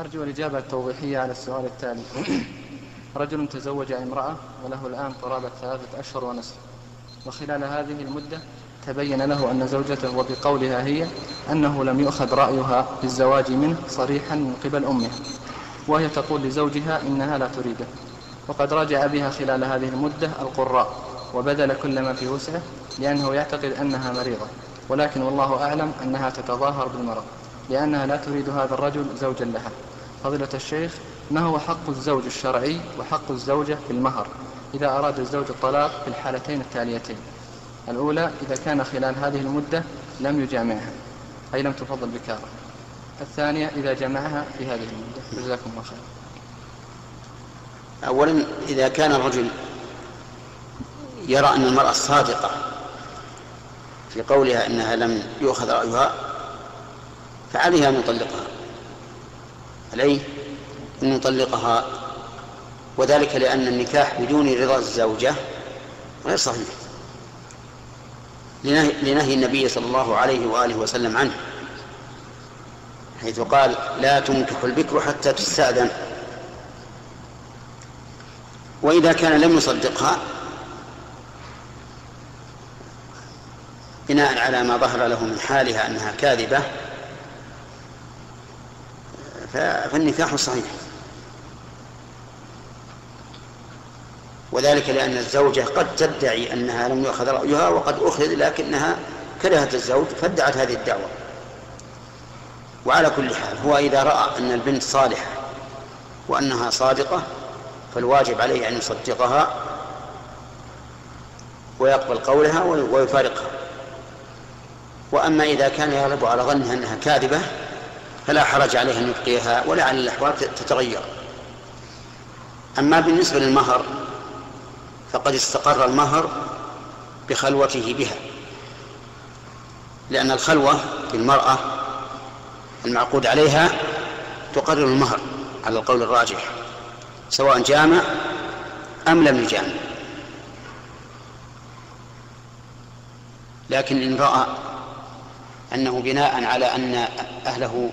أرجو الإجابة التوضيحية على السؤال التالي. رجل تزوج امرأة وله الآن قرابة ثلاثة أشهر ونصف. وخلال هذه المدة تبين له أن زوجته وبقولها هي أنه لم يؤخذ رأيها بالزواج منه صريحا من قبل أمها وهي تقول لزوجها إنها لا تريده. وقد راجع بها خلال هذه المدة القراء وبذل كل ما في وسعه لأنه يعتقد أنها مريضة. ولكن والله أعلم أنها تتظاهر بالمرض. لأنها لا تريد هذا الرجل زوجا لها. فضيلة الشيخ ما هو حق الزوج الشرعي وحق الزوجة في المهر إذا أراد الزوج الطلاق في الحالتين التاليتين؟ الأولى إذا كان خلال هذه المدة لم يجامعها. أي لم تفضل بكارة. الثانية إذا جمعها في هذه المدة. جزاكم الله خير أولا إذا كان الرجل يرى أن المرأة صادقة في قولها إنها لم يؤخذ رأيها فعليها أن يطلقها عليه أن يطلقها وذلك لأن النكاح بدون رضا الزوجة غير صحيح. لنهي النبي صلى الله عليه وآله وسلم عنه حيث قال لا تنكح البكر حتى تستأذن. وإذا كان لم يصدقها بناء على ما ظهر له من حالها أنها كاذبة فالنكاح صحيح. وذلك لأن الزوجة قد تدعي أنها لم يؤخذ رأيها وقد أخذ لكنها كرهت الزوج فادعت هذه الدعوة. وعلى كل حال هو إذا رأى أن البنت صالحة وأنها صادقة فالواجب عليه أن يصدقها ويقبل قولها ويفارقها. وأما إذا كان يغلب على ظنها أنها كاذبة فلا حرج عليه أن يبقيها ولعل الأحوال تتغير. أما بالنسبة للمهر فقد استقر المهر بخلوته بها. لأن الخلوة بالمرأة المعقود عليها تقرر المهر على القول الراجح سواء جامع أم لم يجامع. لكن إن رأى أنه بناء على أن أهله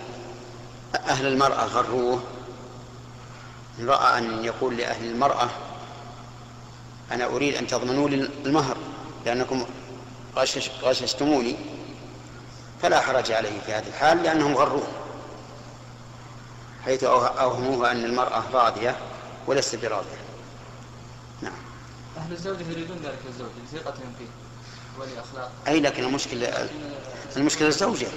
أهل المرأة غروه. رأى أن يقول لأهل المرأة أنا أريد أن تضمنوا لي المهر لأنكم غشش غششتموني. فلا حرج عليه في هذه الحال لأنهم غروه. حيث أوهموه أن المرأة راضية وليست براضية. نعم. أهل الزوجة يريدون ذلك الزوج لثقتهم فيه ولأخلاق أي لكن المشكلة المشكلة الزوجة.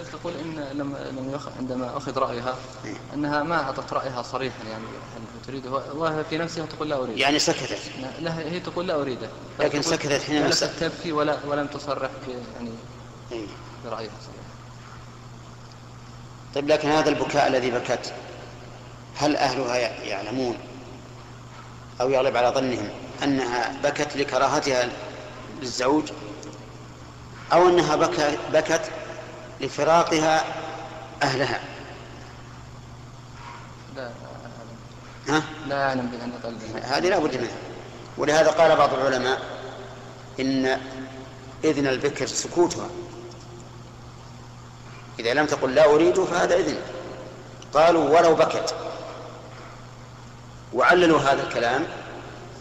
الزوجة تقول إن لما لم يخ... عندما أخذ رأيها إيه. أنها ما أعطت رأيها صريحا يعني هل تريده وهي في نفسها تقول لا أريد. يعني سكتت. لا هي تقول لا أريده لكن سكتت حينما س- تبكي ولا ولم تصرح ب... يعني إيه. برأيها صريحا. طيب لكن هذا البكاء الذي بكت هل أهلها يعلمون أو يغلب على ظنهم أنها بكت لكراهتها للزوج؟ أنها بكى بكت لفراقها أهلها. لا. ها؟ لا أعلم بأن قلبها هذه لا بد منها. ولهذا قال بعض العلماء إن إذن البكر سكوتها. إذا لم تقل لا أريد فهذا إذن. قالوا ولو بكت. وعللوا هذا الكلام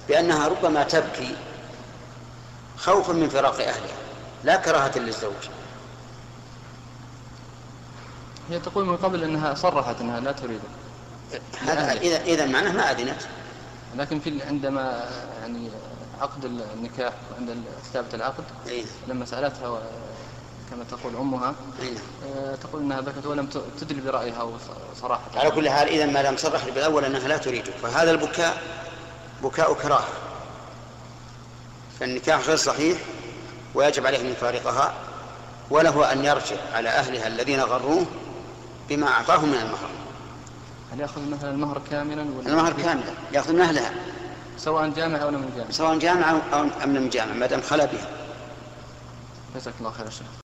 بأنها ربما تبكي خوفا من فراق أهلها لا كراهة للزوج. هي تقول من قبل أنها صرحت أنها لا تريده هذا إذا إذا معناه ما أذنت لكن في عندما يعني عقد النكاح وعند كتابة العقد إيه. لما سألتها كما تقول أمها إيه. آه، تقول أنها بكت ولم تدري برأيها وص- صراحة على كل حال إذا ما لم صرح بالأول أنها لا تريده فهذا البكاء بكاء كراهة. فالنكاح غير صحيح ويجب عليه أن يفارقها وله أن يرجع على أهلها الذين غروه بما أعطاه من المهر. هل يأخذ مثلا المهر كاملا ولا المهر كاملا. يأخذ من أهلها. سواء جامع أو لم يجامع. سواء جامع أو لم جامع ما دام خلا بها. جزاك الله خير يا شيخ.